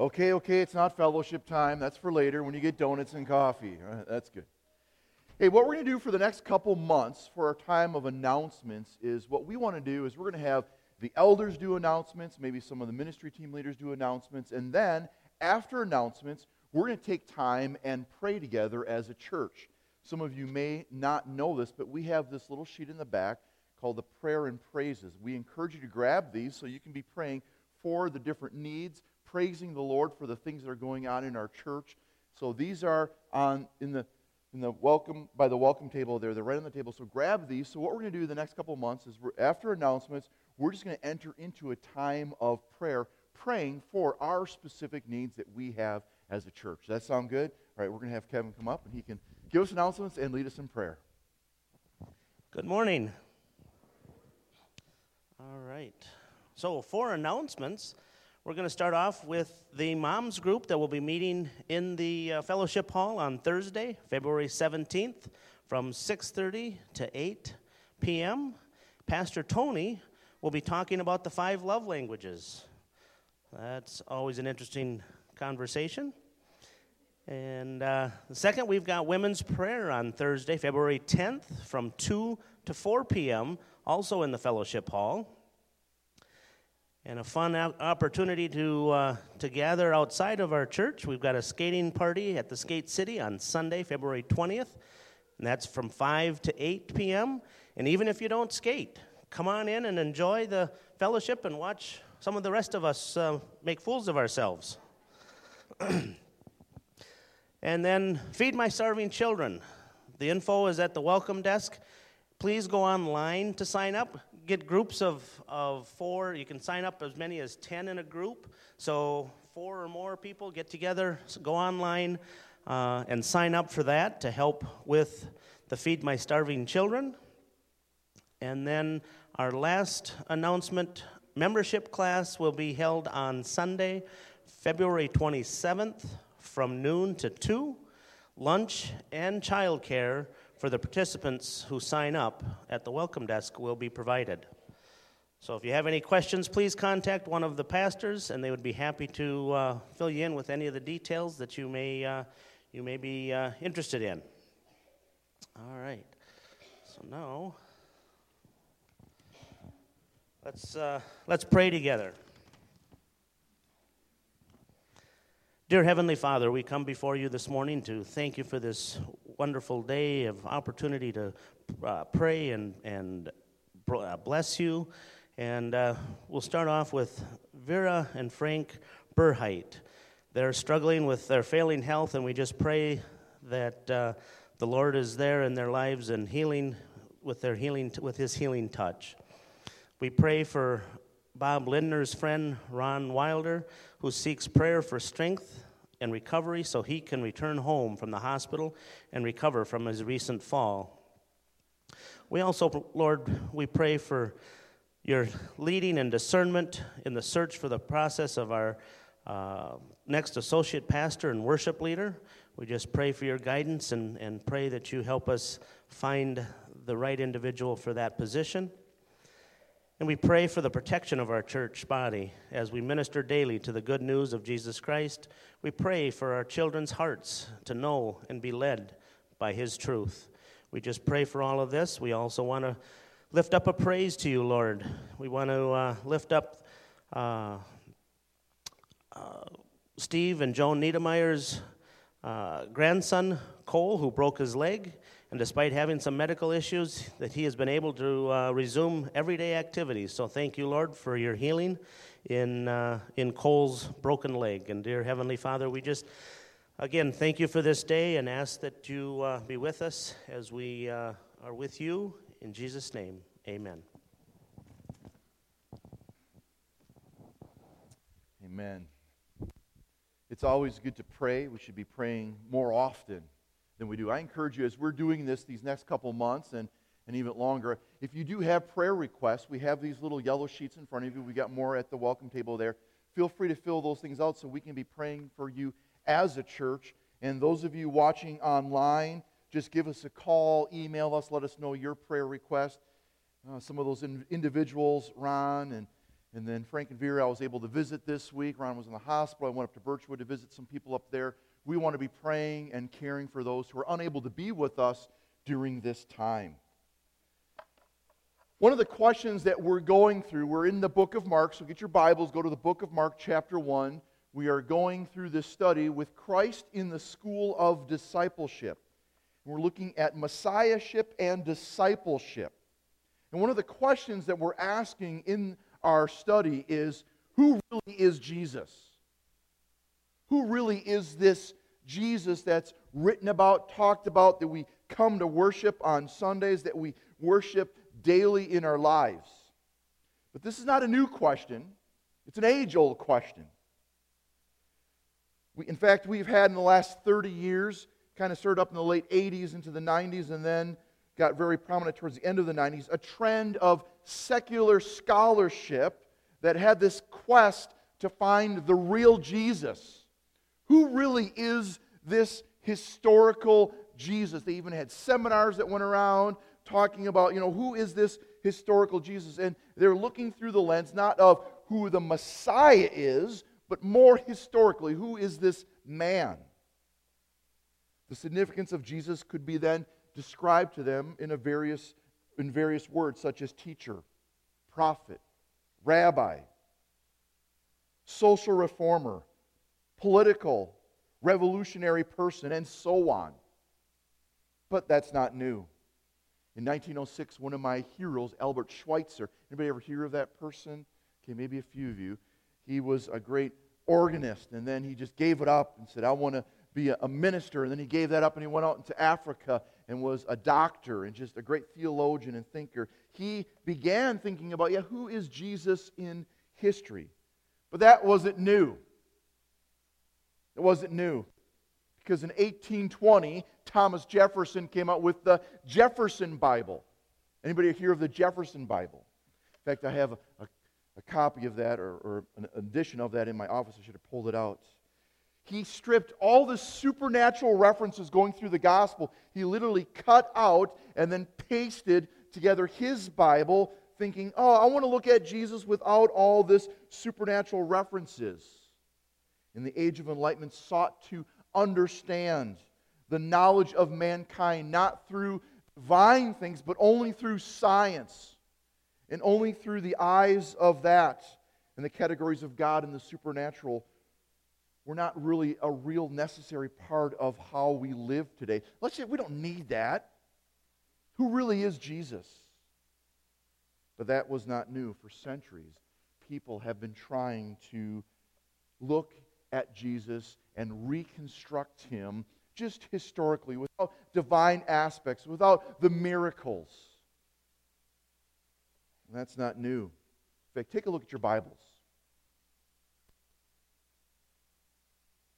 Okay, okay, it's not fellowship time. That's for later when you get donuts and coffee. That's good. Hey, what we're going to do for the next couple months for our time of announcements is what we want to do is we're going to have the elders do announcements, maybe some of the ministry team leaders do announcements, and then after announcements, we're going to take time and pray together as a church. Some of you may not know this, but we have this little sheet in the back called the Prayer and Praises. We encourage you to grab these so you can be praying for the different needs, praising the Lord for the things that are going on in our church. So these are on in the in the welcome by the welcome table there. They're right on the table. So grab these. So what we're going to do the next couple months is after announcements, we're just going to enter into a time of prayer, praying for our specific needs that we have as a church. Does that sound good? All right, we're going to have Kevin come up and he can give us announcements and lead us in prayer. Good morning. All right. So, for announcements, we're going to start off with the moms group that will be meeting in the uh, fellowship hall on Thursday, February 17th from 6:30 to 8 p.m. Pastor Tony will be talking about the five love languages. That's always an interesting conversation. And uh, the second, we've got women's prayer on Thursday, February 10th from 2 to 4 p.m., also in the fellowship hall and a fun opportunity to, uh, to gather outside of our church. We've got a skating party at the Skate City on Sunday, February 20th, and that's from 5 to 8 p.m. And even if you don't skate, come on in and enjoy the fellowship and watch some of the rest of us uh, make fools of ourselves. and then feed my starving children. The info is at the welcome desk. Please go online to sign up get groups of, of four. You can sign up as many as 10 in a group. So, four or more people get together, go online uh, and sign up for that to help with the Feed My Starving Children. And then our last announcement membership class will be held on Sunday, February 27th from noon to 2. Lunch and childcare for the participants who sign up at the welcome desk will be provided. So if you have any questions, please contact one of the pastors, and they would be happy to uh, fill you in with any of the details that you may, uh, you may be uh, interested in. All right. So now, let's, uh, let's pray together. Dear Heavenly Father, we come before you this morning to thank you for this wonderful day of opportunity to uh, pray and, and uh, bless you. And uh, we'll start off with Vera and Frank Burheit. They're struggling with their failing health, and we just pray that uh, the Lord is there in their lives and healing with their healing with His healing touch. We pray for Bob Lindner's friend Ron Wilder who seeks prayer for strength and recovery so he can return home from the hospital and recover from his recent fall. We also, Lord, we pray for your leading and discernment in the search for the process of our uh, next associate pastor and worship leader. We just pray for your guidance and, and pray that you help us find the right individual for that position. And we pray for the protection of our church body as we minister daily to the good news of Jesus Christ. We pray for our children's hearts to know and be led by His truth. We just pray for all of this. We also want to lift up a praise to you, Lord. We want to uh, lift up uh, uh, Steve and Joan Niedermeyer's uh, grandson, Cole, who broke his leg. And despite having some medical issues, that he has been able to uh, resume everyday activities. So thank you, Lord, for your healing in, uh, in Cole's broken leg. And dear Heavenly Father, we just, again, thank you for this day and ask that you uh, be with us as we uh, are with you. In Jesus' name, amen. Amen. It's always good to pray. We should be praying more often than we do. I encourage you, as we're doing this these next couple months and, and even longer, if you do have prayer requests, we have these little yellow sheets in front of you. We got more at the welcome table there. Feel free to fill those things out so we can be praying for you as a church. And those of you watching online, just give us a call, email us, let us know your prayer request. Uh, some of those in, individuals, Ron and, And then Frank and Vera, I was able to visit this week. Ron was in the hospital. I went up to Birchwood to visit some people up there. We want to be praying and caring for those who are unable to be with us during this time. One of the questions that we're going through, we're in the book of Mark, so get your Bibles, go to the book of Mark, chapter 1. We are going through this study with Christ in the school of discipleship. We're looking at messiahship and discipleship. And one of the questions that we're asking in our study is who really is Jesus? Who really is this Jesus that's written about, talked about, that we come to worship on Sundays, that we worship daily in our lives? But this is not a new question, it's an age old question. We, in fact, we've had in the last 30 years, kind of started up in the late 80s into the 90s, and then got very prominent towards the end of the 90s, a trend of secular scholarship that had this quest to find the real Jesus. Who really is this historical Jesus? They even had seminars that went around talking about, you know, who is this historical Jesus? And they're looking through the lens not of who the Messiah is, but more historically, who is this man? The significance of Jesus could be then described to them in, a various, in various words, such as teacher, prophet, rabbi, social reformer, political, revolutionary person, and so on. But that's not new. In 1906, one of my heroes, Albert Schweitzer, anybody ever hear of that person? Okay, maybe a few of you. He was a great organist, and then he just gave it up and said, I want to be a, minister. And then he gave that up and he went out into Africa and was a doctor and just a great theologian and thinker. He began thinking about, yeah, who is Jesus in history? But that wasn't new. It wasn't new. Because in 1820, Thomas Jefferson came out with the Jefferson Bible. Anybody hear of the Jefferson Bible? In fact, I have a, a, a copy of that or, or an edition of that in my office. I should have pulled it out he stripped all the supernatural references going through the gospel. He literally cut out and then pasted together his Bible, thinking, oh, I want to look at Jesus without all this supernatural references. In the age of enlightenment, sought to understand the knowledge of mankind, not through divine things, but only through science, and only through the eyes of that, and the categories of God and the supernatural were not really a real necessary part of how we live today. Let's say we don't need that. Who really is Jesus? But that was not new. For centuries, people have been trying to look at Jesus and reconstruct him just historically, without divine aspects, without the miracles. And that's not new. In fact, take a look at your Bibles.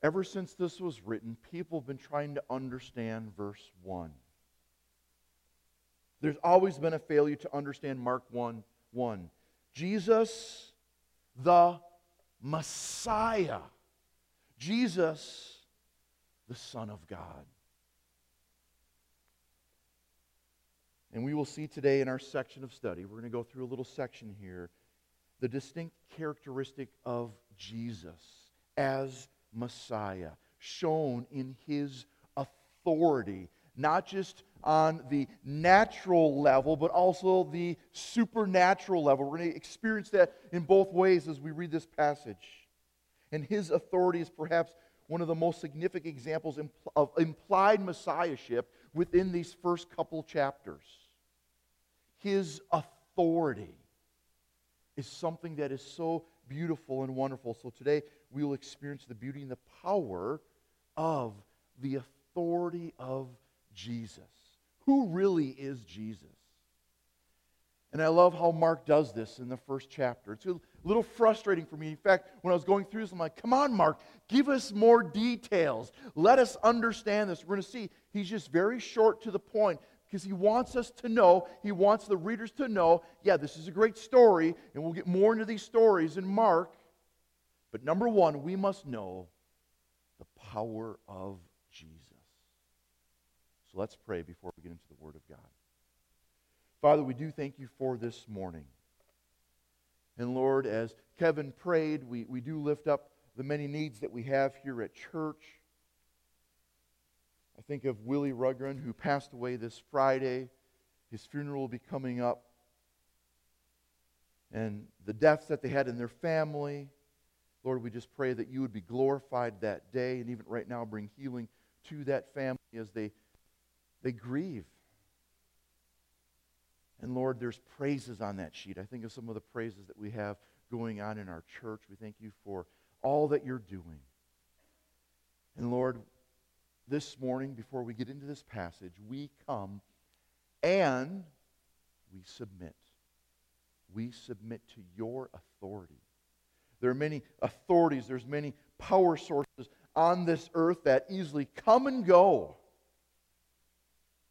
Ever since this was written, people have been trying to understand verse 1. There's always been a failure to understand Mark 1 1. Jesus, the Messiah. Jesus, the Son of God. And we will see today in our section of study, we're going to go through a little section here, the distinct characteristic of Jesus as Messiah, shown in his authority, not just on the natural level, but also the supernatural level. We're going to experience that in both ways as we read this passage. And his authority is perhaps one of the most significant examples of implied messiahship within these first couple chapters. His authority is something that is so beautiful and wonderful. So today we will experience the beauty and the power of the authority of Jesus. Who really is Jesus? And I love how Mark does this in the first chapter. It's a little frustrating for me. In fact, when I was going through this, I'm like, come on, Mark, give us more details. Let us understand this. We're going to see he's just very short to the point because he wants us to know, he wants the readers to know, yeah, this is a great story, and we'll get more into these stories in Mark. But number one, we must know the power of Jesus. So let's pray before we get into the Word of God. Father, we do thank you for this morning. And Lord, as Kevin prayed, we, we do lift up the many needs that we have here at church. I think of Willie Ruggren, who passed away this Friday. His funeral will be coming up. And the deaths that they had in their family. Lord, we just pray that you would be glorified that day and even right now bring healing to that family as they, they grieve. And Lord, there's praises on that sheet. I think of some of the praises that we have going on in our church. We thank you for all that you're doing. And Lord, this morning, before we get into this passage, we come and we submit. We submit to your authority. There are many authorities, there's many power sources on this earth that easily come and go.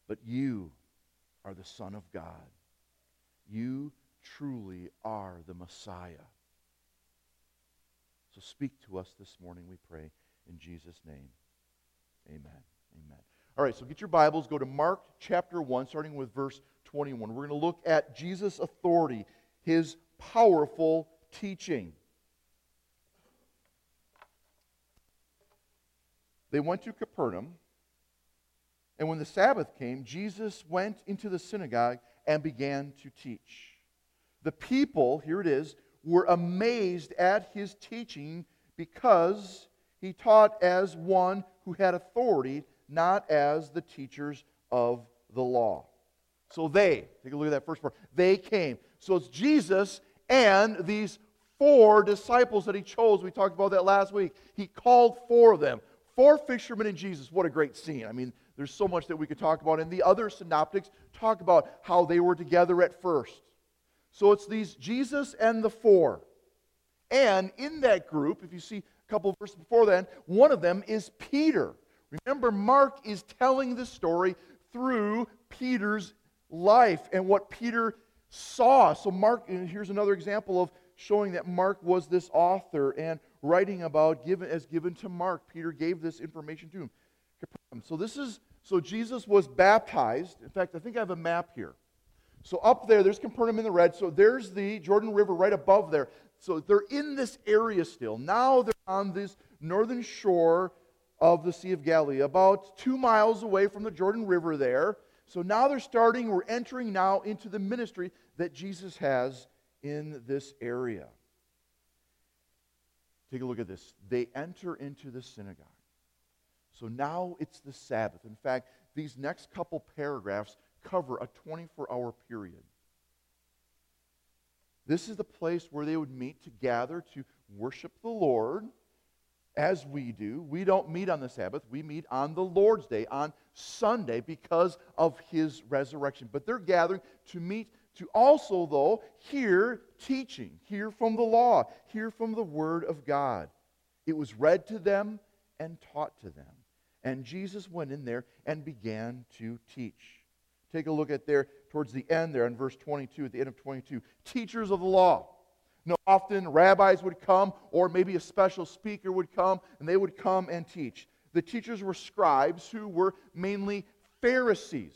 But you are the Son of God. You truly are the Messiah. So speak to us this morning, we pray, in Jesus' name. Amen. Amen. All right, so get your Bibles, go to Mark chapter 1, starting with verse 21. We're going to look at Jesus' authority, his powerful teaching. They went to Capernaum, and when the Sabbath came, Jesus went into the synagogue and began to teach. The people, here it is, were amazed at his teaching because he taught as one who had authority, not as the teachers of the law. So they, take a look at that first part, they came. So it's Jesus and these four disciples that he chose. We talked about that last week. He called four of them. Four fishermen and Jesus. What a great scene. I mean, there's so much that we could talk about. And the other synoptics talk about how they were together at first. So it's these Jesus and the four. And in that group, if you see a couple verses before then, one of them is Peter. Remember, Mark is telling the story through Peter's life and what Peter saw. So, Mark, here's another example of showing that Mark was this author and writing about given as given to Mark. Peter gave this information to him. So this is so Jesus was baptized. In fact, I think I have a map here. So up there, there's Capernaum in the red. So there's the Jordan River right above there. So they're in this area still. Now they're on this northern shore of the Sea of Galilee, about two miles away from the Jordan River there. So now they're starting, we're entering now into the ministry that Jesus has in this area. Take a look at this. They enter into the synagogue. So now it's the Sabbath. In fact, these next couple paragraphs cover a 24 hour period. This is the place where they would meet to gather to worship the Lord as we do. We don't meet on the Sabbath, we meet on the Lord's Day, on Sunday, because of his resurrection. But they're gathering to meet to also, though, hear teaching, hear from the law, hear from the Word of God. It was read to them and taught to them. And Jesus went in there and began to teach. Take a look at there towards the end there in verse 22, at the end of 22. Teachers of the law. Know, often rabbis would come, or maybe a special speaker would come, and they would come and teach. The teachers were scribes who were mainly Pharisees.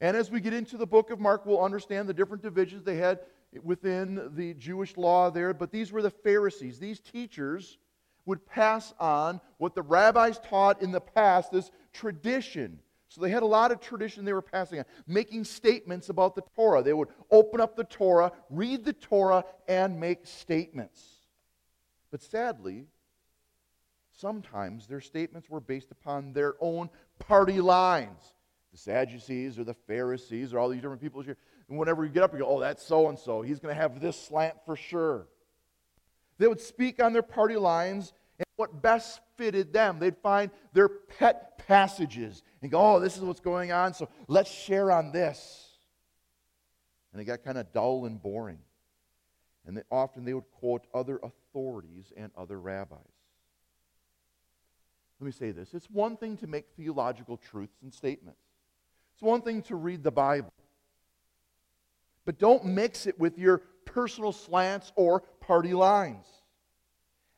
And as we get into the book of Mark, we'll understand the different divisions they had within the Jewish law there. But these were the Pharisees. These teachers would pass on what the rabbis taught in the past, this tradition. So they had a lot of tradition they were passing on, making statements about the Torah. They would open up the Torah, read the Torah, and make statements. But sadly, sometimes their statements were based upon their own party lines the Sadducees or the Pharisees or all these different people here. And whenever you get up, you go, oh, that's so and so. He's going to have this slant for sure. They would speak on their party lines and what best fitted them. They'd find their pet passages and go, oh, this is what's going on, so let's share on this. And it got kind of dull and boring. And they, often they would quote other authorities and other rabbis. Let me say this it's one thing to make theological truths and statements. It's one thing to read the Bible, but don't mix it with your personal slants or party lines.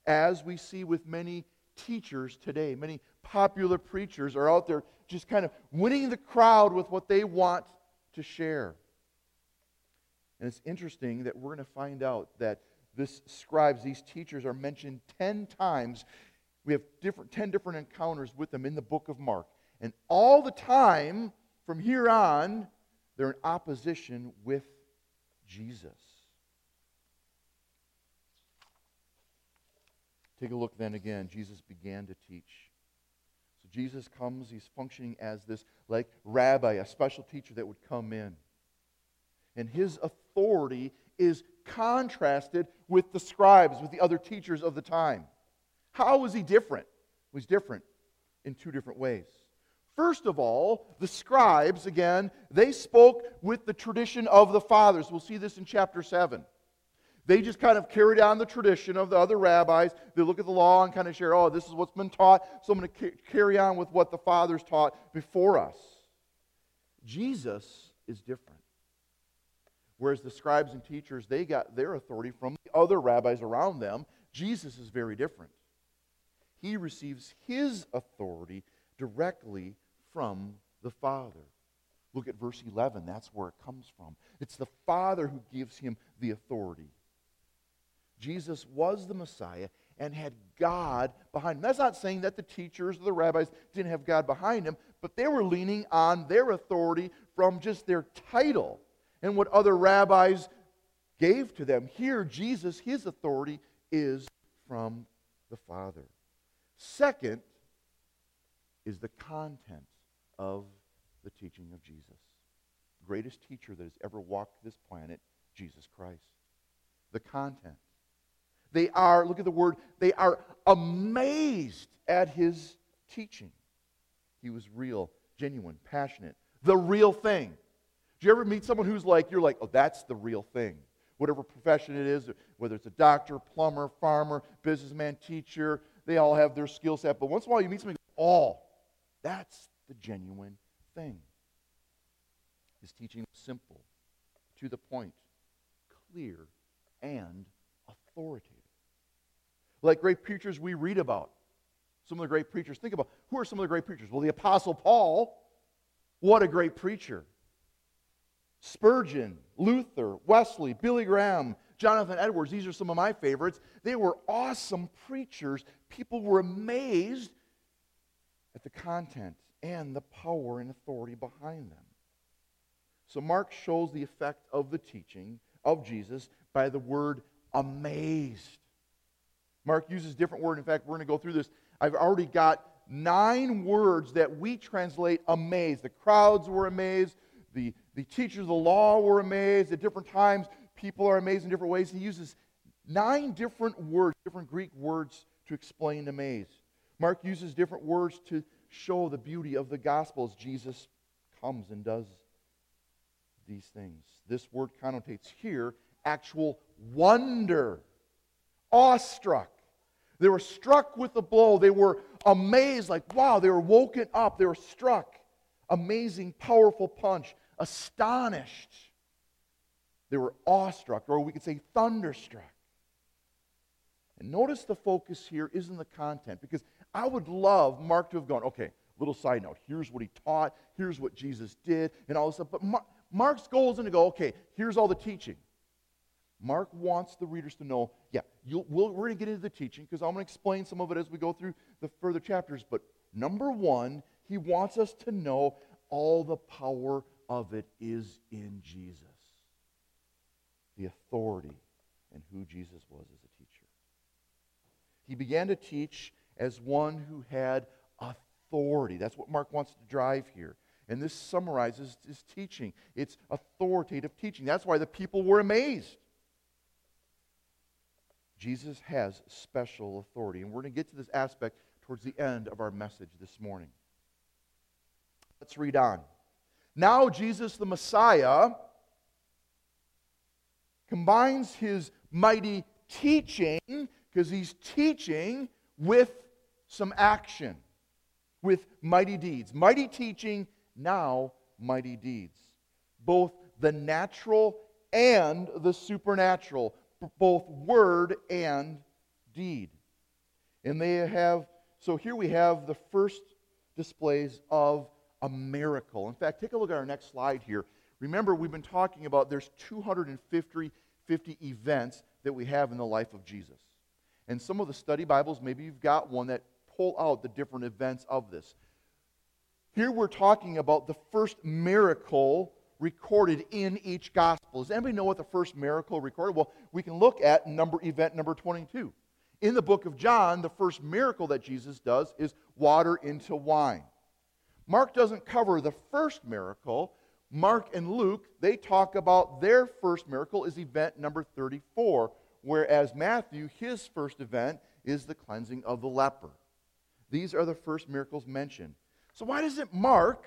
As we see with many teachers today, many popular preachers are out there just kind of winning the crowd with what they want to share. And it's interesting that we're going to find out that this scribes, these teachers are mentioned 10 times. We have different, 10 different encounters with them in the book of Mark. And all the time, from here on, they're in opposition with Jesus. Take a look then again. Jesus began to teach. So Jesus comes, he's functioning as this like rabbi, a special teacher that would come in. And his authority is contrasted with the scribes, with the other teachers of the time. How was he different? He was different in two different ways. First of all, the scribes, again, they spoke with the tradition of the fathers. We'll see this in chapter 7. They just kind of carried on the tradition of the other rabbis. They look at the law and kind of share, oh, this is what's been taught, so I'm going to carry on with what the fathers taught before us. Jesus is different. Whereas the scribes and teachers, they got their authority from the other rabbis around them. Jesus is very different. He receives his authority directly from the Father. Look at verse 11. That's where it comes from. It's the Father who gives him the authority. Jesus was the Messiah and had God behind him. That's not saying that the teachers or the rabbis didn't have God behind them, but they were leaning on their authority from just their title and what other rabbis gave to them. Here, Jesus, his authority is from the Father. Second is the content of the teaching of Jesus. Greatest teacher that has ever walked this planet, Jesus Christ. The content. They are, look at the word, they are amazed at his teaching. He was real, genuine, passionate, the real thing. Do you ever meet someone who's like, you're like, oh, that's the real thing? Whatever profession it is, whether it's a doctor, plumber, farmer, businessman, teacher, they all have their skill set. But once in a while you meet somebody, oh, that's the genuine thing. His teaching was simple, to the point, clear, and authoritative. Like great preachers we read about. Some of the great preachers. Think about who are some of the great preachers? Well, the Apostle Paul, what a great preacher. Spurgeon, Luther, Wesley, Billy Graham, Jonathan Edwards, these are some of my favorites. They were awesome preachers. People were amazed at the content and the power and authority behind them. So Mark shows the effect of the teaching of Jesus by the word amazed. Mark uses different word. In fact, we're going to go through this. I've already got nine words that we translate amazed. The crowds were amazed. The, the teachers of the law were amazed. At different times, people are amazed in different ways. He uses nine different words, different Greek words to explain amazed. Mark uses different words to show the beauty of the gospel as Jesus comes and does these things. This word connotates here actual wonder, awestruck. They were struck with the blow. They were amazed, like, wow, they were woken up. They were struck. Amazing, powerful punch. Astonished. They were awestruck, or we could say thunderstruck. And notice the focus here isn't the content, because I would love Mark to have gone, okay, little side note, here's what he taught, here's what Jesus did, and all this stuff. But Mark's goal isn't to go, okay, here's all the teaching. Mark wants the readers to know, yeah, we we're going to get into the teaching because I'm going to explain some of it as we go through the further chapters. But number one, he wants us to know all the power of it is in Jesus. The authority and who Jesus was as a teacher. He began to teach as one who had authority. That's what Mark wants to drive here. And this summarizes his teaching. It's authoritative teaching. That's why the people were amazed. Jesus has special authority. And we're going to get to this aspect towards the end of our message this morning. Let's read on. Now, Jesus the Messiah combines his mighty teaching, because he's teaching, with some action, with mighty deeds. Mighty teaching, now mighty deeds. Both the natural and the supernatural both word and deed. And they have, so here we have the first displays of a miracle. In fact, take a look at our next slide here. Remember, we've been talking about there's 250 50 events that we have in the life of Jesus. And some of the study Bibles, maybe you've got one that pull out the different events of this. Here we're talking about the first miracle recorded in each gospel. Does anybody know what the first miracle recorded? Well, we can look at number event number 22. In the book of John, the first miracle that Jesus does is water into wine. Mark doesn't cover the first miracle. Mark and Luke, they talk about their first miracle is event number 34, whereas Matthew, his first event is the cleansing of the leper. These are the first miracles mentioned. So why does it Mark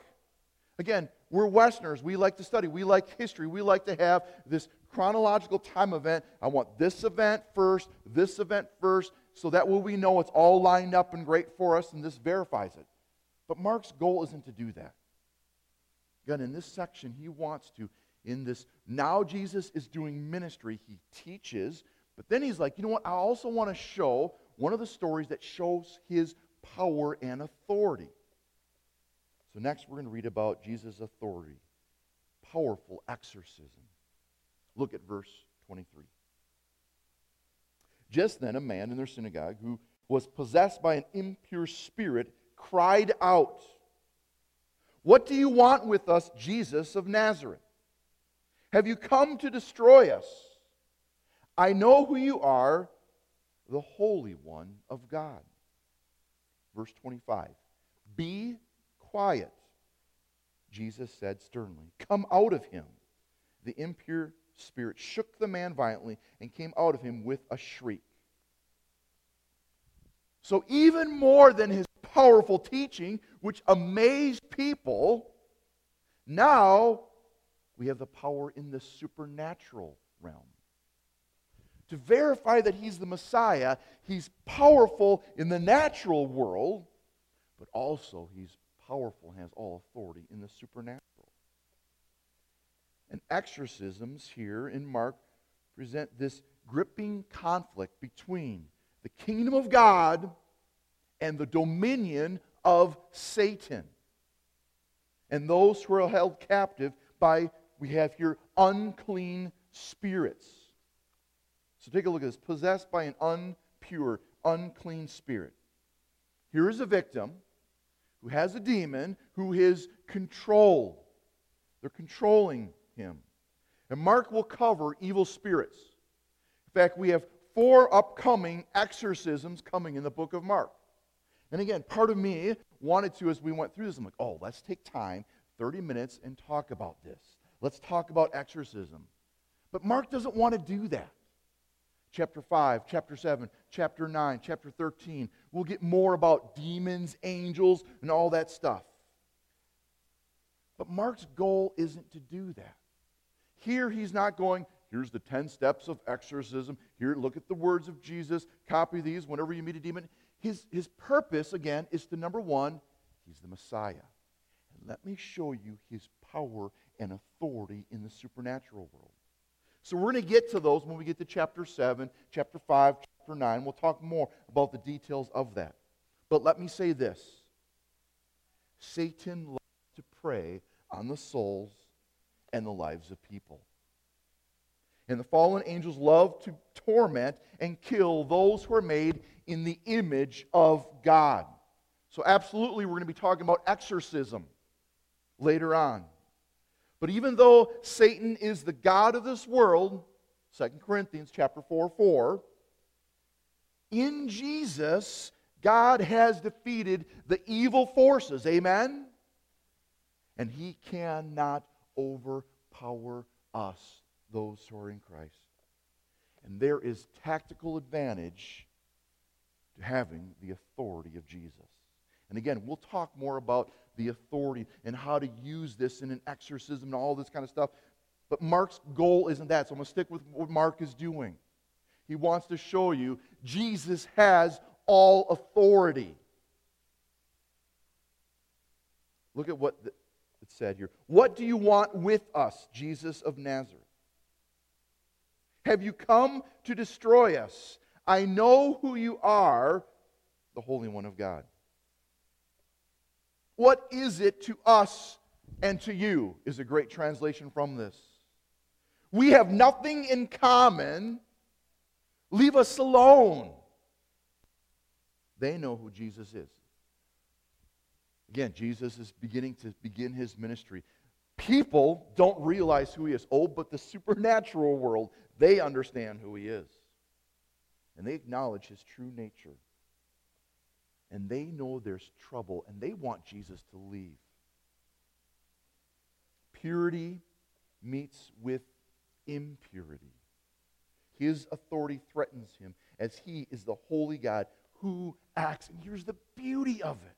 Again, we're Westerners. We like to study. We like history. We like to have this chronological time event. I want this event first, this event first, so that way we know it's all lined up and great for us, and this verifies it. But Mark's goal isn't to do that. Again, in this section, he wants to, in this, now Jesus is doing ministry, he teaches, but then he's like, you know what? I also want to show one of the stories that shows his power and authority. So, next, we're going to read about Jesus' authority, powerful exorcism. Look at verse 23. Just then, a man in their synagogue who was possessed by an impure spirit cried out, What do you want with us, Jesus of Nazareth? Have you come to destroy us? I know who you are, the Holy One of God. Verse 25. Be quiet. Jesus said sternly, Come out of him. The impure spirit shook the man violently and came out of him with a shriek. So, even more than his powerful teaching, which amazed people, now we have the power in the supernatural realm. To verify that he's the Messiah, he's powerful in the natural world, but also he's powerful has all authority in the supernatural. And exorcisms here in Mark present this gripping conflict between the kingdom of God and the dominion of Satan. And those who are held captive by, we have here, unclean spirits. So take a look at this possessed by an unpure, unclean spirit. Here is a victim who has a demon who is controlled. They're controlling him. And Mark will cover evil spirits. In fact, we have four upcoming exorcisms coming in the book of Mark. And again, part of me wanted to, as we went through this, I'm like, oh, let's take time, 30 minutes, and talk about this. Let's talk about exorcism. But Mark doesn't want to do that chapter 5, chapter 7, chapter 9, chapter 13. We'll get more about demons, angels, and all that stuff. But Mark's goal isn't to do that. Here he's not going, here's the 10 steps of exorcism. Here, look at the words of Jesus. Copy these whenever you meet a demon. His, his purpose, again, is to number one, he's the Messiah. And let me show you his power and authority in the supernatural world. So we're going to get to those when we get to chapter 7, chapter 5, chapter 9. We'll talk more about the details of that. But let me say this Satan loves to prey on the souls and the lives of people. And the fallen angels love to torment and kill those who are made in the image of God. So, absolutely, we're going to be talking about exorcism later on. But even though Satan is the God of this world, 2 Corinthians chapter 4 4, in Jesus, God has defeated the evil forces. Amen? And he cannot overpower us, those who are in Christ. And there is tactical advantage to having the authority of Jesus. And again, we'll talk more about the authority and how to use this in an exorcism and all this kind of stuff. But Mark's goal isn't that. So I'm going to stick with what Mark is doing. He wants to show you Jesus has all authority. Look at what it said here. What do you want with us, Jesus of Nazareth? Have you come to destroy us? I know who you are, the Holy One of God. What is it to us and to you? Is a great translation from this. We have nothing in common. Leave us alone. They know who Jesus is. Again, Jesus is beginning to begin his ministry. People don't realize who he is. Oh, but the supernatural world, they understand who he is. And they acknowledge his true nature. And they know there's trouble, and they want Jesus to leave. Purity meets with impurity. His authority threatens him as he is the holy God who acts. And here's the beauty of it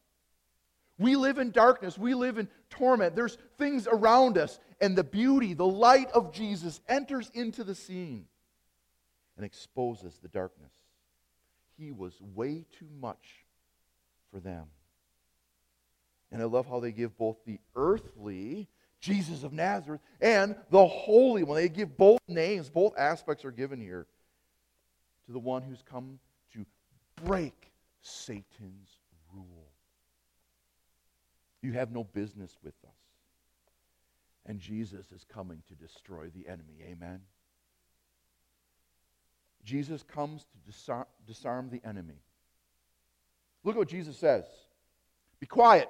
we live in darkness, we live in torment. There's things around us, and the beauty, the light of Jesus enters into the scene and exposes the darkness. He was way too much for them. And I love how they give both the earthly, Jesus of Nazareth, and the holy one. They give both names, both aspects are given here to the one who's come to break Satan's rule. You have no business with us. And Jesus is coming to destroy the enemy. Amen. Jesus comes to disarm, disarm the enemy. Look what Jesus says Be quiet.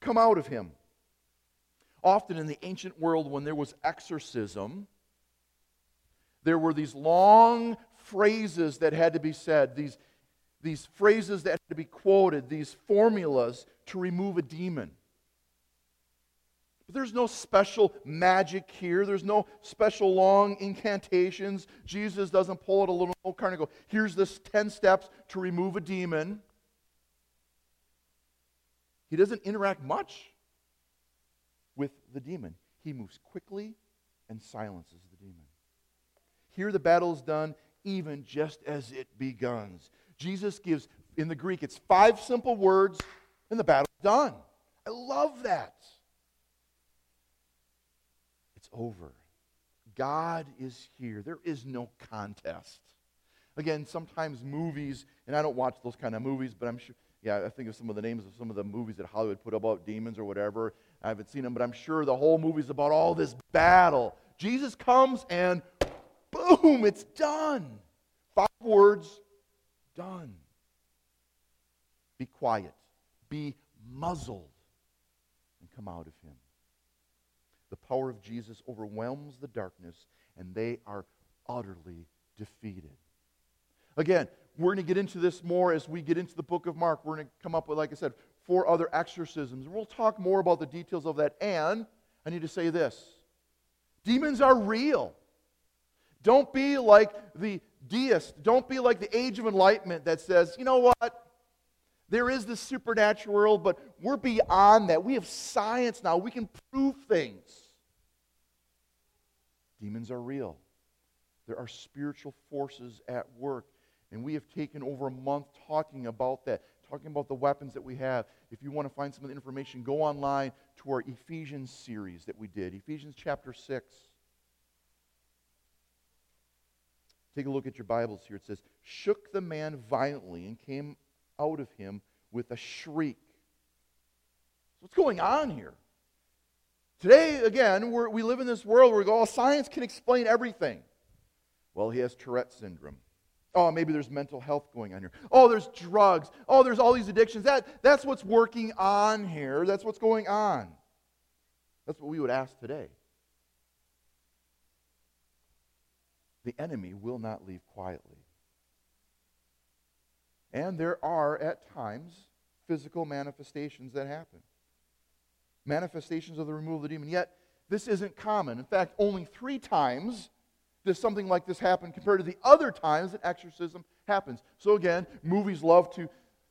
Come out of him. Often in the ancient world, when there was exorcism, there were these long phrases that had to be said, these, these phrases that had to be quoted, these formulas to remove a demon. But there's no special magic here. There's no special long incantations. Jesus doesn't pull out a little old card and go, here's this 10 steps to remove a demon. He doesn't interact much with the demon. He moves quickly and silences the demon. Here the battle is done even just as it begins. Jesus gives, in the Greek, it's five simple words and the battle's done. I love that. It's over. God is here. There is no contest. Again, sometimes movies, and I don't watch those kind of movies, but I'm sure, yeah, I think of some of the names of some of the movies that Hollywood put about demons or whatever. I haven't seen them, but I'm sure the whole movie's about all this battle. Jesus comes and boom, it's done. Five words, done. Be quiet be muzzled and come out of him. The power of Jesus overwhelms the darkness, and they are utterly defeated. Again, we're going to get into this more as we get into the book of Mark. We're going to come up with, like I said, four other exorcisms. We'll talk more about the details of that. And I need to say this demons are real. Don't be like the deist. Don't be like the age of enlightenment that says, you know what? There is this supernatural world, but we're beyond that. We have science now. We can prove things. Demons are real. There are spiritual forces at work. And we have taken over a month talking about that, talking about the weapons that we have. If you want to find some of the information, go online to our Ephesians series that we did, Ephesians chapter 6. Take a look at your Bibles here. It says, Shook the man violently and came out of him with a shriek. So what's going on here? Today, again, we live in this world where we go, oh, science can explain everything. Well, he has Tourette syndrome. Oh, maybe there's mental health going on here. Oh, there's drugs. Oh, there's all these addictions. That, that's what's working on here. That's what's going on. That's what we would ask today. The enemy will not leave quietly. And there are, at times, physical manifestations that happen. Manifestations of the removal of the demon. Yet, this isn't common. In fact, only three times does something like this happen compared to the other times that exorcism happens. So again, movies love to,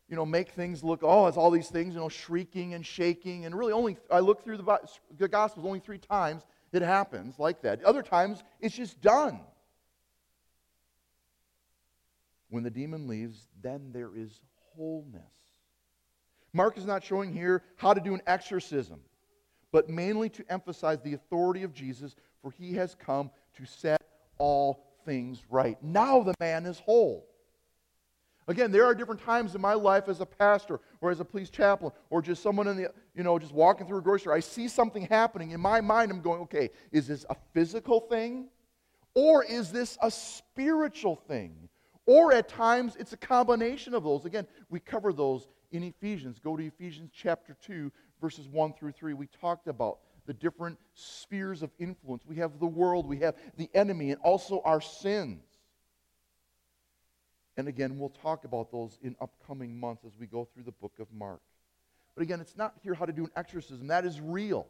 you know, make things look, oh, it's all these things, you know, shrieking and shaking. And really only, I look through the, the Gospels, only three times it happens like that. Other times, it's just done. When the demon leaves, then there is wholeness. Mark is not showing here how to do an exorcism, but mainly to emphasize the authority of Jesus, for he has come to set all things right. Now the man is whole. Again, there are different times in my life as a pastor or as a police chaplain or just someone in the, you know, just walking through a grocery store. I see something happening. In my mind, I'm going, okay, is this a physical thing? Or is this a spiritual thing? Or at times, it's a combination of those. Again, we cover those in Ephesians. Go to Ephesians chapter 2, verses 1 through 3. We talked about the different spheres of influence. We have the world, we have the enemy, and also our sins. And again, we'll talk about those in upcoming months as we go through the book of Mark. But again, it's not here how to do an exorcism. That is real.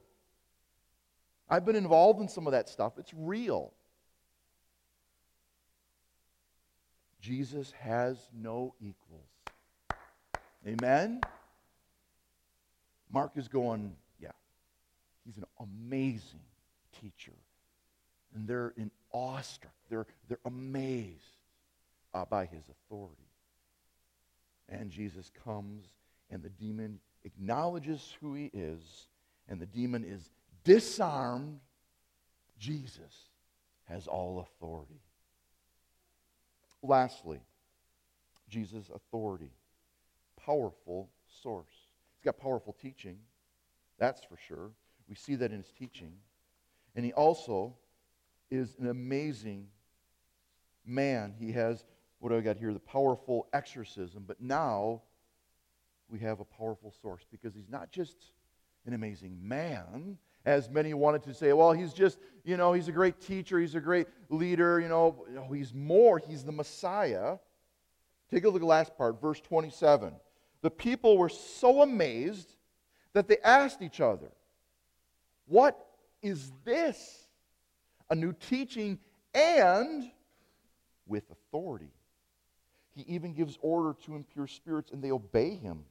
I've been involved in some of that stuff. It's real. Jesus has no equals. Amen? Mark is going, yeah, he's an amazing teacher. And they're in awestruck. They're, they're amazed uh, by his authority. And Jesus comes, and the demon acknowledges who he is, and the demon is disarmed. Jesus has all authority. Lastly, Jesus' authority. Powerful source. He's got powerful teaching, that's for sure. We see that in his teaching. And he also is an amazing man. He has what do I got here? The powerful exorcism. But now we have a powerful source because he's not just an amazing man, as many wanted to say, well, he's just, you know, he's a great teacher, he's a great leader, you know. No, he's more, he's the Messiah. Take a look at the last part, verse 27. The people were so amazed that they asked each other, What is this? A new teaching and with authority. He even gives order to impure spirits, and they obey him.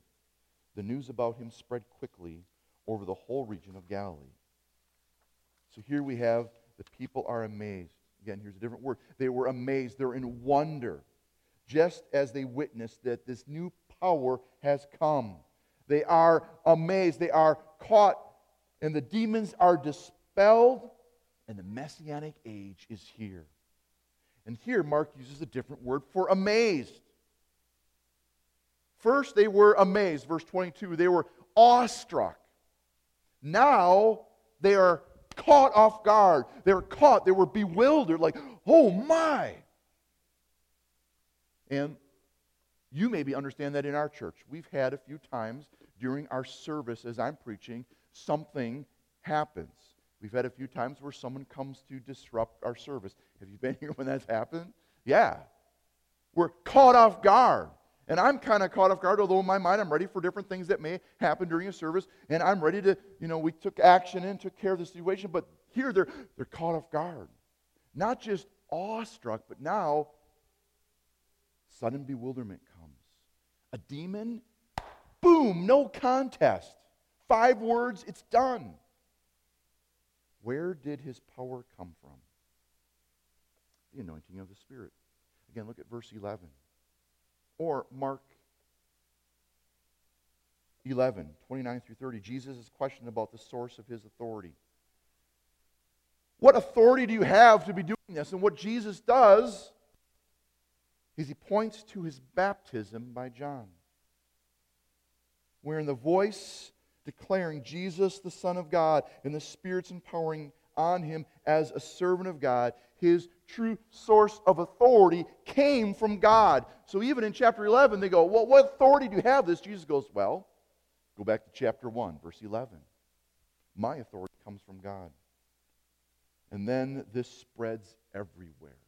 The news about him spread quickly over the whole region of Galilee. So here we have the people are amazed. Again, here's a different word. They were amazed. They're in wonder, just as they witnessed that this new power has come. They are amazed. They are caught, and the demons are dispelled, and the messianic age is here. And here, Mark uses a different word for amazed. First, they were amazed. Verse 22, they were awestruck. Now, they are caught off guard. They were caught. They were bewildered, like, oh my. And you maybe understand that in our church. We've had a few times during our service as I'm preaching, something happens. We've had a few times where someone comes to disrupt our service. Have you been here when that's happened? Yeah. We're caught off guard. And I'm kind of caught off guard, although in my mind I'm ready for different things that may happen during a service. And I'm ready to, you know, we took action and took care of the situation. But here they're, they're caught off guard. Not just awestruck, but now sudden bewilderment. A demon, boom, no contest. Five words, it's done. Where did his power come from? The anointing of the Spirit. Again, look at verse 11. Or Mark 11, 29 through 30. Jesus is questioned about the source of his authority. What authority do you have to be doing this? And what Jesus does is he points to his baptism by John, wherein the voice declaring Jesus, the Son of God, and the Spirit's empowering on him as a servant of God, his true source of authority came from God. So even in chapter 11, they go, Well, what authority do you have this? Jesus goes, Well, go back to chapter 1, verse 11. My authority comes from God. And then this spreads everywhere.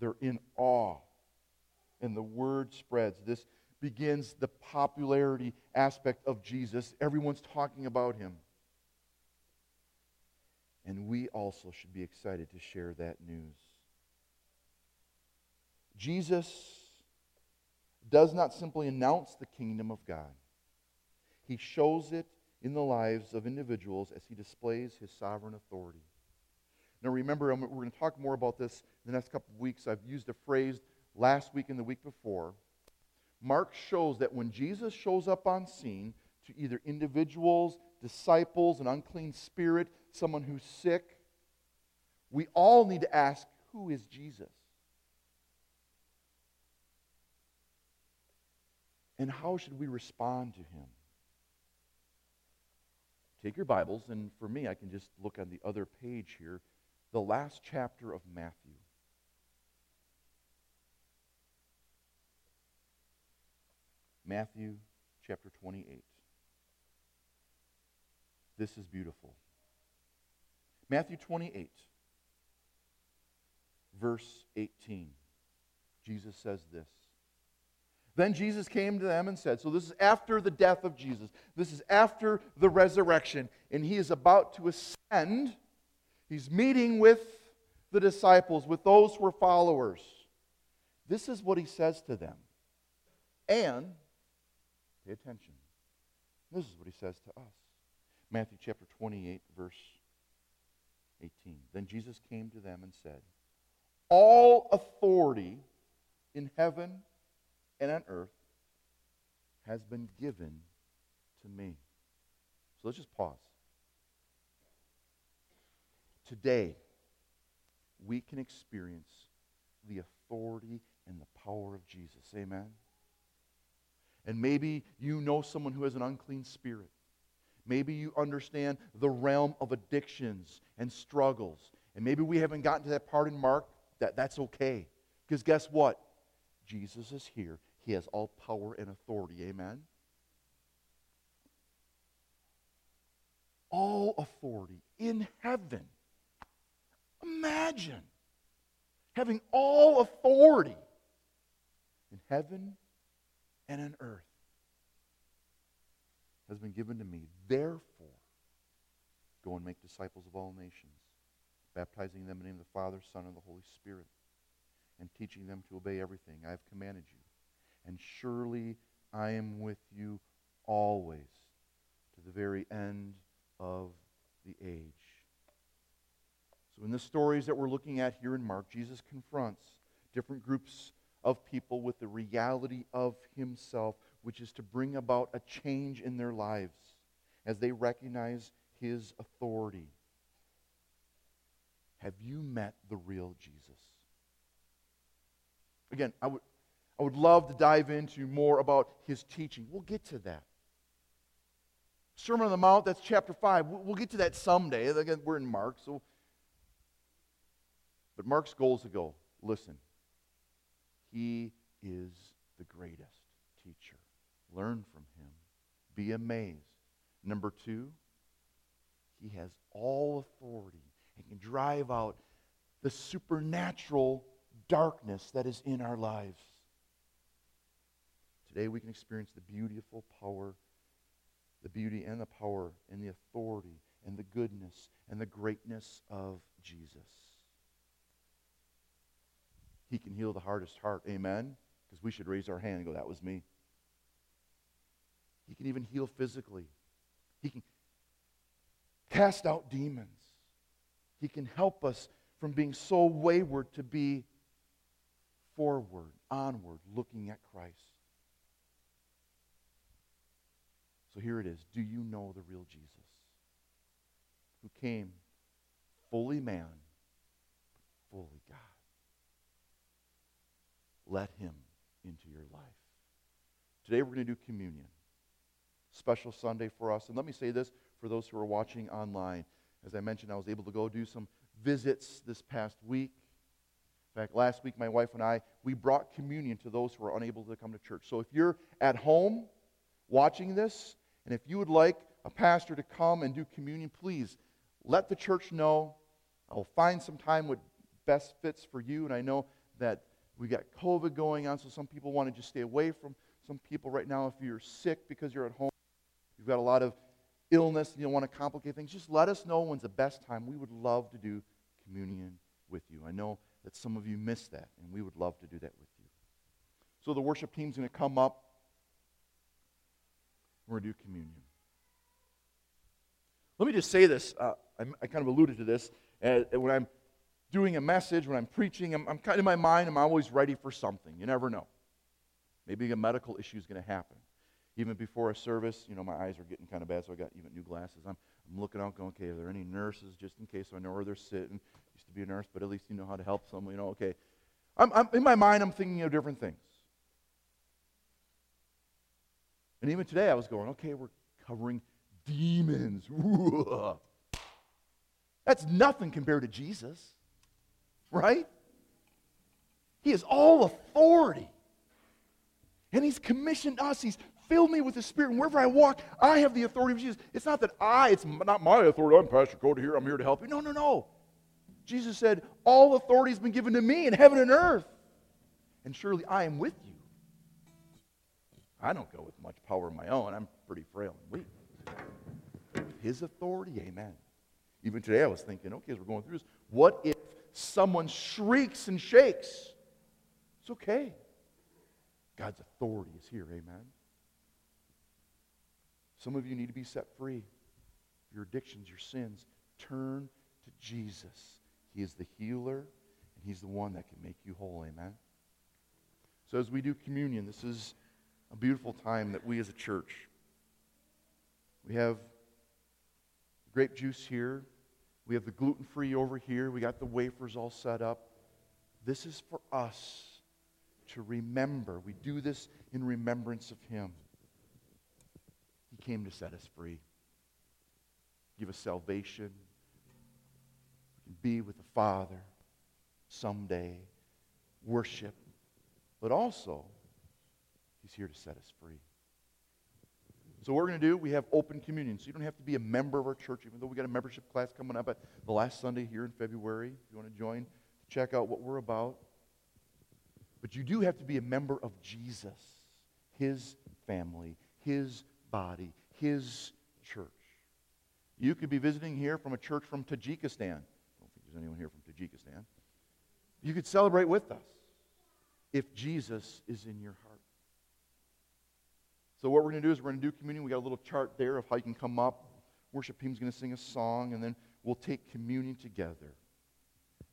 They're in awe. And the word spreads. This begins the popularity aspect of Jesus. Everyone's talking about him. And we also should be excited to share that news. Jesus does not simply announce the kingdom of God, he shows it in the lives of individuals as he displays his sovereign authority. Now, remember, we're going to talk more about this in the next couple of weeks. I've used a phrase last week and the week before Mark shows that when Jesus shows up on scene to either individuals, disciples, an unclean spirit, someone who's sick, we all need to ask, who is Jesus? And how should we respond to him? Take your Bibles, and for me, I can just look on the other page here, the last chapter of Matthew. Matthew chapter 28. This is beautiful. Matthew 28, verse 18. Jesus says this. Then Jesus came to them and said, So this is after the death of Jesus. This is after the resurrection. And he is about to ascend. He's meeting with the disciples, with those who are followers. This is what he says to them. And, pay attention, this is what he says to us. Matthew chapter 28, verse 18. Then Jesus came to them and said, All authority in heaven and on earth has been given to me. So let's just pause. Today, we can experience the authority and the power of Jesus. Amen? And maybe you know someone who has an unclean spirit. Maybe you understand the realm of addictions and struggles. And maybe we haven't gotten to that part in Mark. That, that's okay. Because guess what? Jesus is here. He has all power and authority. Amen? All authority in heaven. Imagine having all authority in heaven and in earth has been given to me. Therefore, go and make disciples of all nations, baptizing them in the name of the Father, Son, and the Holy Spirit, and teaching them to obey everything I have commanded you. And surely I am with you always to the very end of the age. So, in the stories that we're looking at here in Mark, Jesus confronts different groups of people with the reality of himself which is to bring about a change in their lives as they recognize his authority. Have you met the real Jesus? Again, I would, I would love to dive into more about his teaching. We'll get to that. Sermon on the Mount, that's chapter 5. We'll get to that someday. Again, we're in Mark, so. But Mark's goals to go listen, he is the greatest teacher. Learn from him. Be amazed. Number two, he has all authority and can drive out the supernatural darkness that is in our lives. Today we can experience the beautiful power, the beauty and the power and the authority and the goodness and the greatness of Jesus. He can heal the hardest heart. Amen? Because we should raise our hand and go, that was me. He can even heal physically. He can cast out demons. He can help us from being so wayward to be forward, onward, looking at Christ. So here it is. Do you know the real Jesus who came fully man, fully God? Let him into your life. Today we're going to do communion special Sunday for us. And let me say this for those who are watching online. As I mentioned, I was able to go do some visits this past week. In fact, last week, my wife and I, we brought communion to those who are unable to come to church. So if you're at home watching this, and if you would like a pastor to come and do communion, please let the church know. I'll find some time what best fits for you. And I know that we got COVID going on, so some people want to just stay away from some people right now. If you're sick because you're at home, you've got a lot of illness and you don't want to complicate things, just let us know when's the best time. We would love to do communion with you. I know that some of you missed that, and we would love to do that with you. So the worship team's going to come up. We're going to do communion. Let me just say this. Uh, I, I, kind of alluded to this. Uh, when I'm doing a message, when I'm preaching, I'm, I'm kind of in my mind, I'm always ready for something. You never know. Maybe a medical issue is going to happen even before a service, you know, my eyes are getting kind of bad, so I got even new glasses. I'm, I'm looking out, going, okay, are there any nurses just in case so I know where they're sitting? Used to be a nurse, but at least you know how to help someone, you know, okay. I'm, I'm, in my mind, I'm thinking of different things. And even today, I was going, okay, we're covering demons. That's nothing compared to Jesus, right? He has all authority. And He's commissioned us. He's filled me with the Spirit. And wherever I walk, I have the authority of Jesus. It's not that I, it's not my authority. I'm Pastor Cody here. I'm here to help you. No, no, no. Jesus said, All authority has been given to me in heaven and earth. And surely I am with you. I don't go with much power of my own. I'm pretty frail and weak. His authority, amen. Even today I was thinking, okay, as we're going through this, what if someone shrieks and shakes? It's okay. God's authority is here, amen. Some of you need to be set free. Your addictions, your sins. Turn to Jesus. He is the healer, and He's the one that can make you whole, amen. So as we do communion, this is a beautiful time that we as a church, we have grape juice here. We have the gluten free over here. We got the wafers all set up. This is for us to remember. We do this in remembrance of Him. He came to set us free, give us salvation, we can be with the Father someday, worship, but also, He's here to set us free. So what we're going to do, we have open communion. So you don't have to be a member of our church, even though we got a membership class coming up at the last Sunday here in February. If you want to join, to check out what we're about. But you do have to be a member of Jesus, his family, his body, his church. You could be visiting here from a church from Tajikistan. I don't think there's anyone here from Tajikistan. You could celebrate with us if Jesus is in your heart. So what we're going to do is we're going to do communion. We got a little chart there of how you can come up. Worship team's going to sing a song, and then we'll take communion together.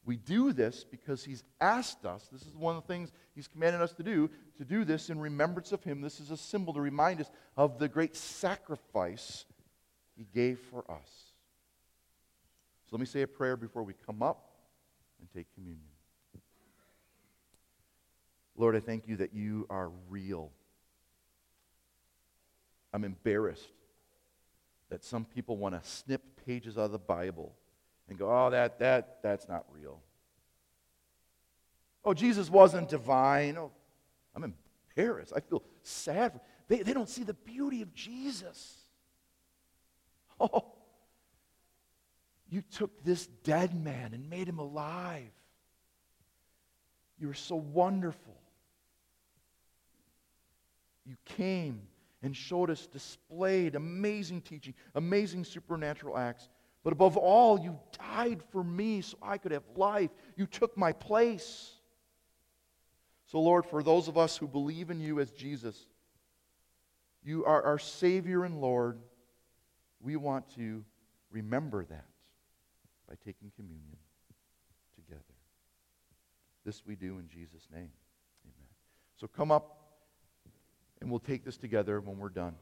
We do this because he's asked us, this is one of the things he's commanded us to do, to do this in remembrance of him. This is a symbol to remind us of the great sacrifice he gave for us. So let me say a prayer before we come up and take communion. Lord, I thank you that you are real. I'm embarrassed that some people want to snip pages out of the Bible and go, oh, that, that, that's not real. Oh, Jesus wasn't divine. Oh, I'm embarrassed. I feel sad. They, they don't see the beauty of Jesus. Oh, you took this dead man and made him alive. You were so wonderful. You came and showed us, displayed amazing teaching, amazing supernatural acts. But above all, you died for me so I could have life. You took my place. So, Lord, for those of us who believe in you as Jesus, you are our Savior and Lord. We want to remember that by taking communion together. This we do in Jesus' name. Amen. So come up and we'll take this together when we're done.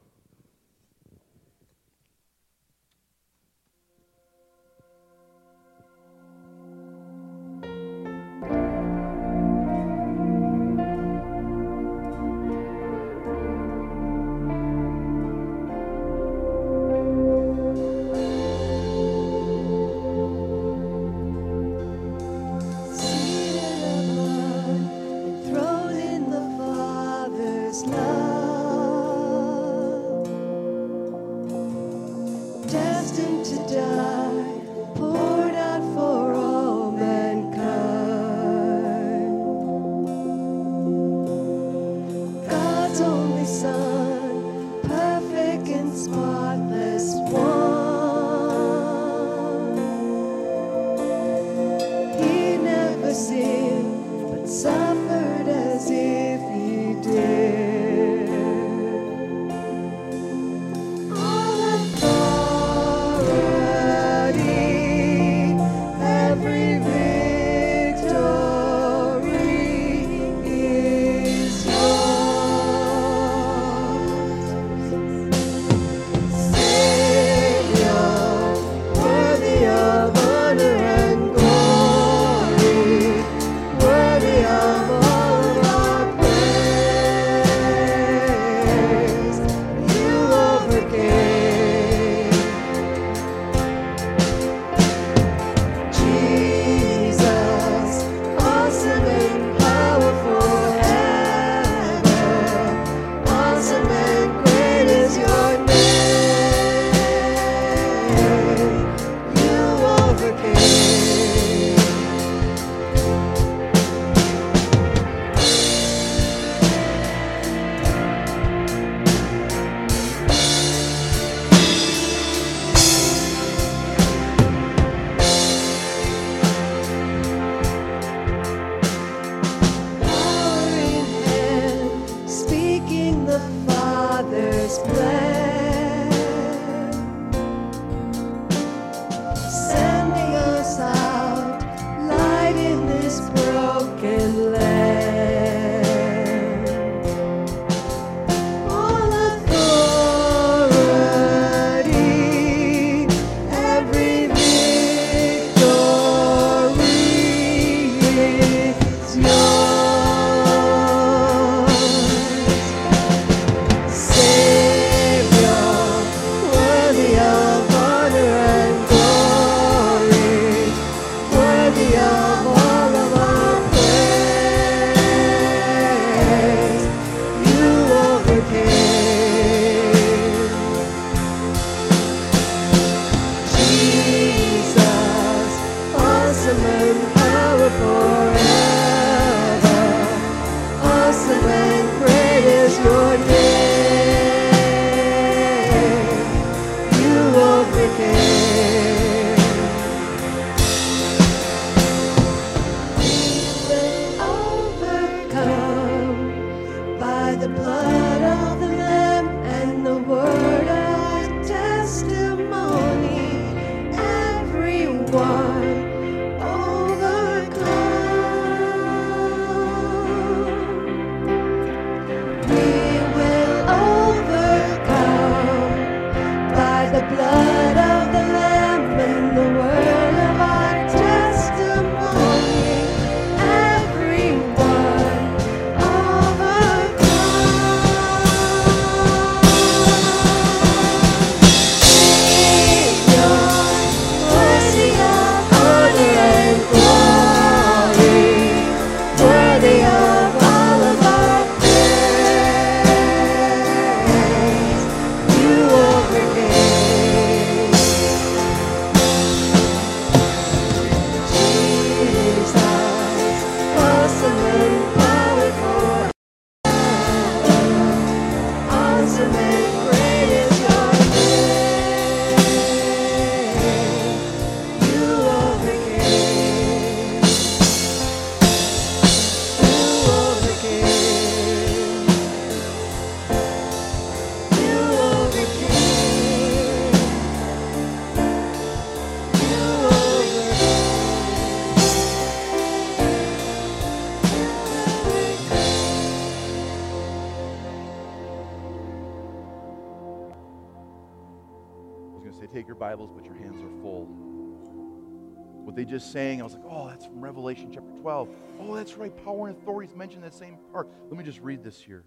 Just sang. I was like, oh, that's from Revelation chapter 12. Oh, that's right. Power and authority is mentioned in that same part. Let me just read this here.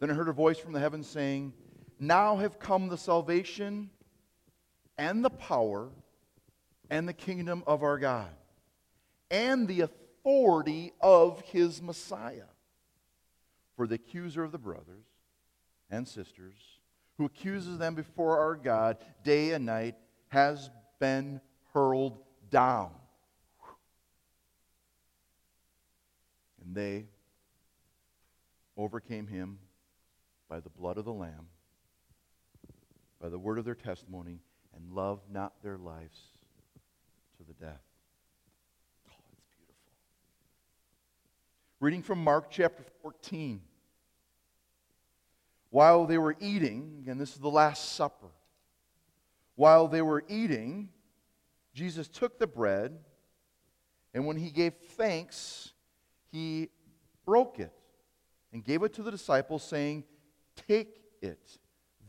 Then I heard a voice from the heavens saying, Now have come the salvation and the power and the kingdom of our God and the authority of his Messiah. For the accuser of the brothers and sisters, who accuses them before our God day and night, has been hurled down. And they overcame him by the blood of the Lamb, by the word of their testimony, and loved not their lives to the death. Oh, it's beautiful. Reading from Mark chapter 14. While they were eating, and this is the Last Supper, while they were eating, Jesus took the bread, and when he gave thanks, he broke it and gave it to the disciples, saying, Take it.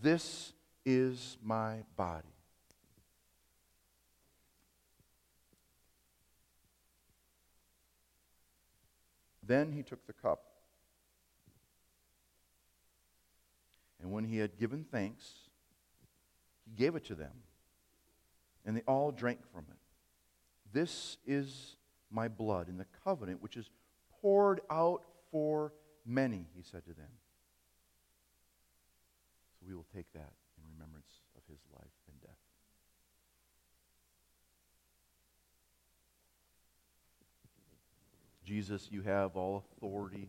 This is my body. Then he took the cup. And when he had given thanks, he gave it to them and they all drank from it. This is my blood in the covenant which is poured out for many, he said to them. So we will take that in remembrance of his life and death. Jesus, you have all authority.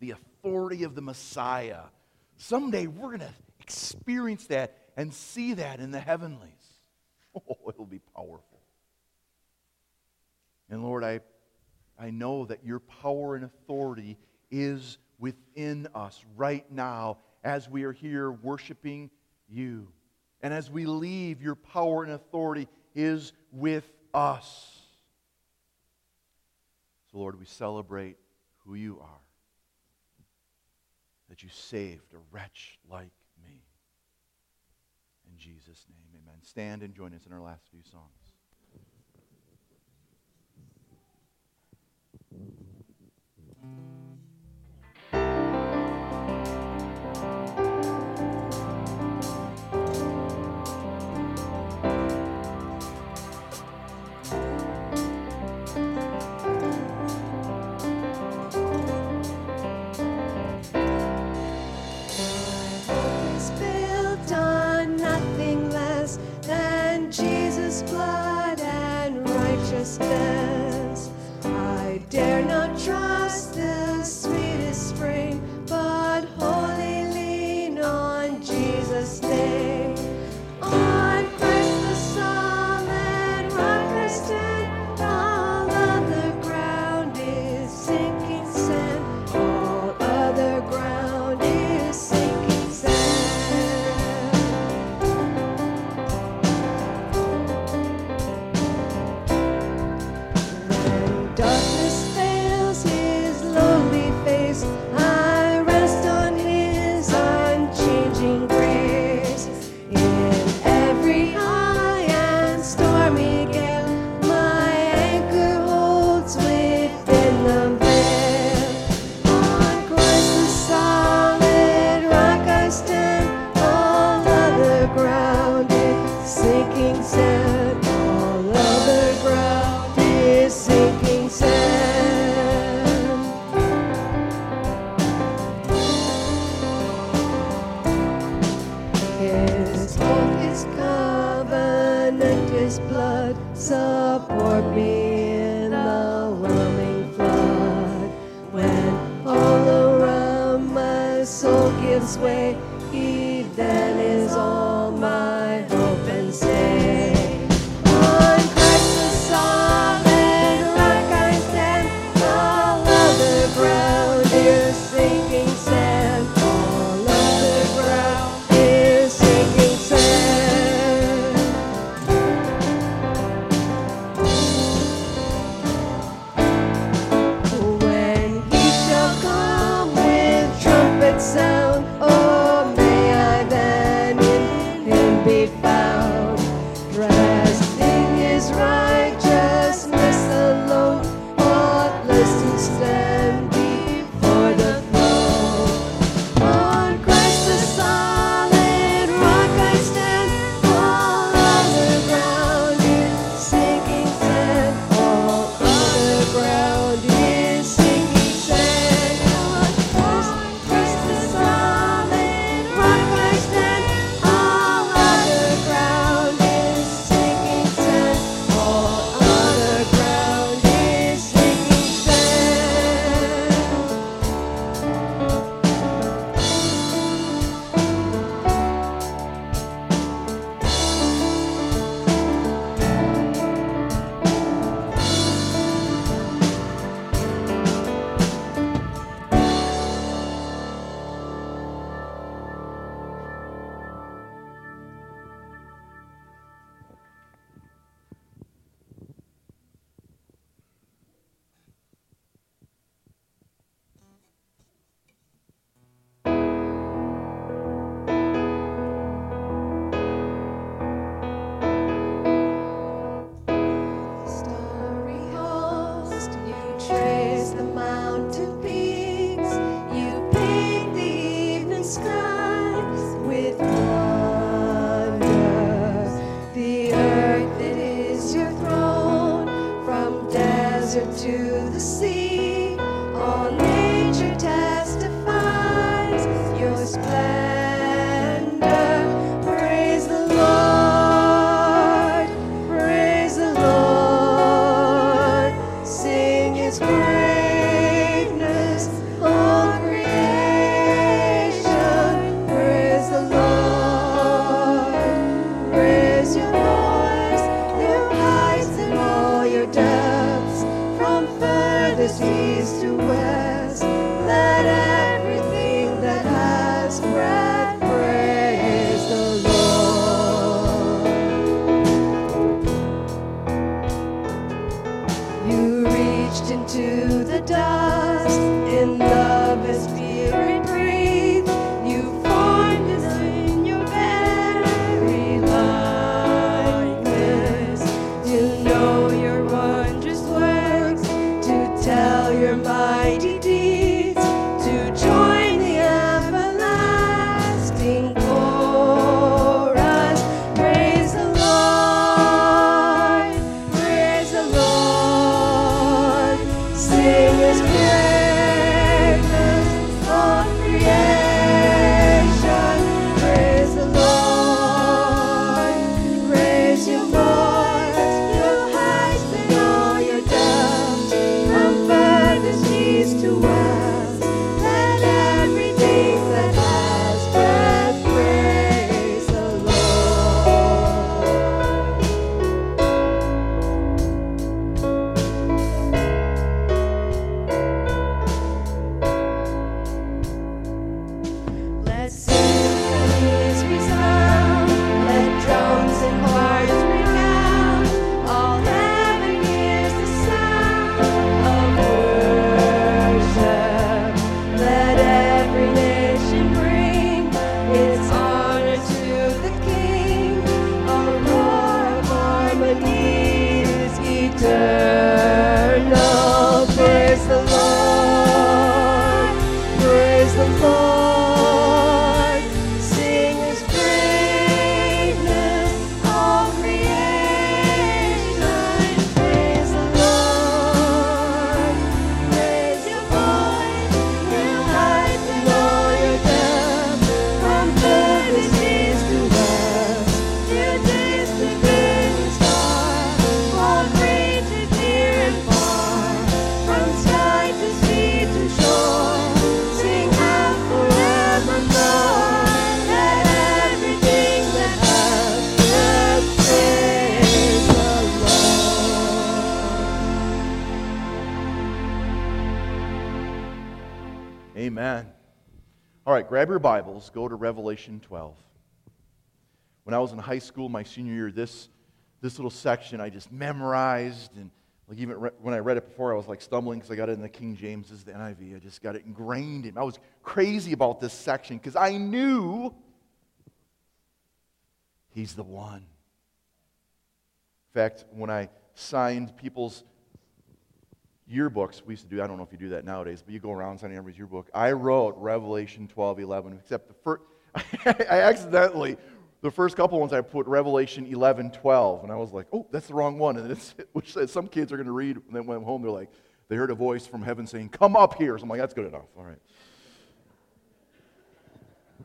The authority of the Messiah. Someday we're going to experience that and see that in the heavenlies. Oh, it'll be powerful. And Lord, I, I know that your power and authority is within us right now as we are here worshiping you. And as we leave, your power and authority is with us. So, Lord, we celebrate who you are. That you saved a wretch like me. In Jesus' name, amen. Stand and join us in our last few songs. blood. All right, grab your Bibles, go to Revelation 12. When I was in high school, my senior year, this, this little section I just memorized. And like even re- when I read it before, I was like stumbling because I got it in the King James, this is the NIV. I just got it ingrained in. I was crazy about this section because I knew he's the one. In fact, when I signed people's yearbooks, we used to do, I don't know if you do that nowadays, but you go around signing everybody's yearbook. I wrote Revelation 12, 11, except the first, I accidentally, the first couple ones I put Revelation 11, 12, and I was like, oh, that's the wrong one. And it's, which uh, says some kids are going to read, and then went home, they're like, they heard a voice from heaven saying, come up here. So I'm like, that's good enough. All right.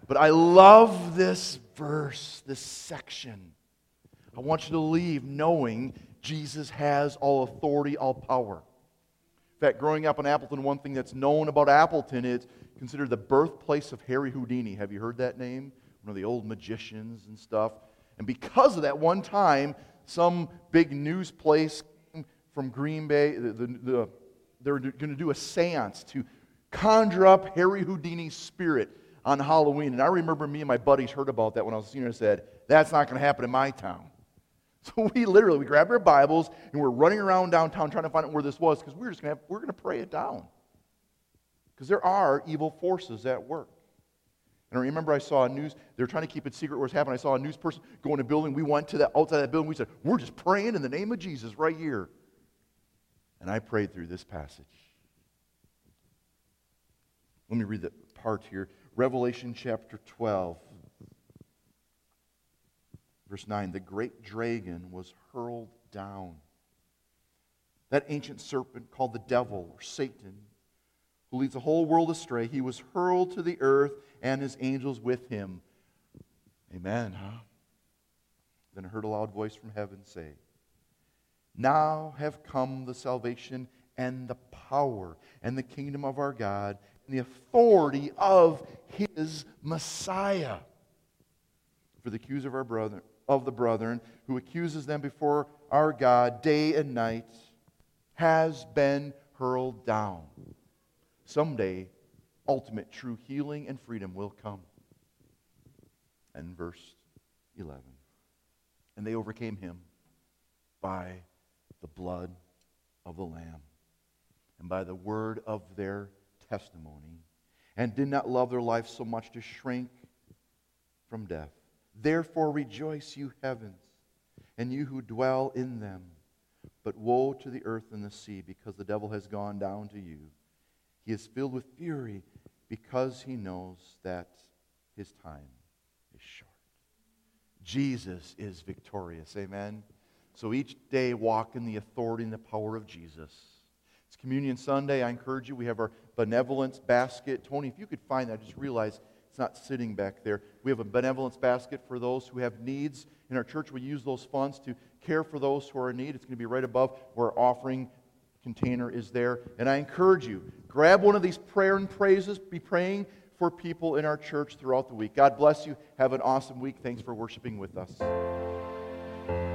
But I love this verse, this section. I want you to leave knowing Jesus has all authority, all power. In fact, growing up in Appleton, one thing that's known about Appleton is considered the birthplace of Harry Houdini. Have you heard that name? One of the old magicians and stuff. And because of that one time, some big news place from Green Bay, the, the, the, they're going to do a seance to conjure up Harry Houdini's spirit on Halloween. And I remember me and my buddies heard about that when I was a senior and said, that's not going to happen in my town. So we literally we grabbed our Bibles and we're running around downtown trying to find out where this was because we we're just gonna have, we're gonna pray it down. Because there are evil forces at work. And I remember I saw a news, they were trying to keep it secret what's happening. I saw a news person go in a building. We went to the outside that building. We said, We're just praying in the name of Jesus right here. And I prayed through this passage. Let me read the part here. Revelation chapter 12. Verse 9 The great dragon was hurled down. That ancient serpent called the devil or Satan, who leads the whole world astray, he was hurled to the earth and his angels with him. Amen, huh? Then I heard a loud voice from heaven say, Now have come the salvation and the power and the kingdom of our God and the authority of his Messiah. For the accuser of our brother of the brethren, who accuses them before our God day and night, has been hurled down. Someday, ultimate true healing and freedom will come. And verse 11. And they overcame him by the blood of the Lamb and by the word of their testimony, and did not love their life so much to shrink from death. Therefore rejoice, you heavens, and you who dwell in them. But woe to the earth and the sea, because the devil has gone down to you. He is filled with fury, because he knows that his time is short. Jesus is victorious. Amen. So each day, walk in the authority and the power of Jesus. It's Communion Sunday. I encourage you. We have our benevolence basket. Tony, if you could find that, just realize it's not sitting back there. We have a benevolence basket for those who have needs in our church. We use those funds to care for those who are in need. It's going to be right above where our offering container is there. And I encourage you, grab one of these prayer and praises. Be praying for people in our church throughout the week. God bless you. Have an awesome week. Thanks for worshiping with us.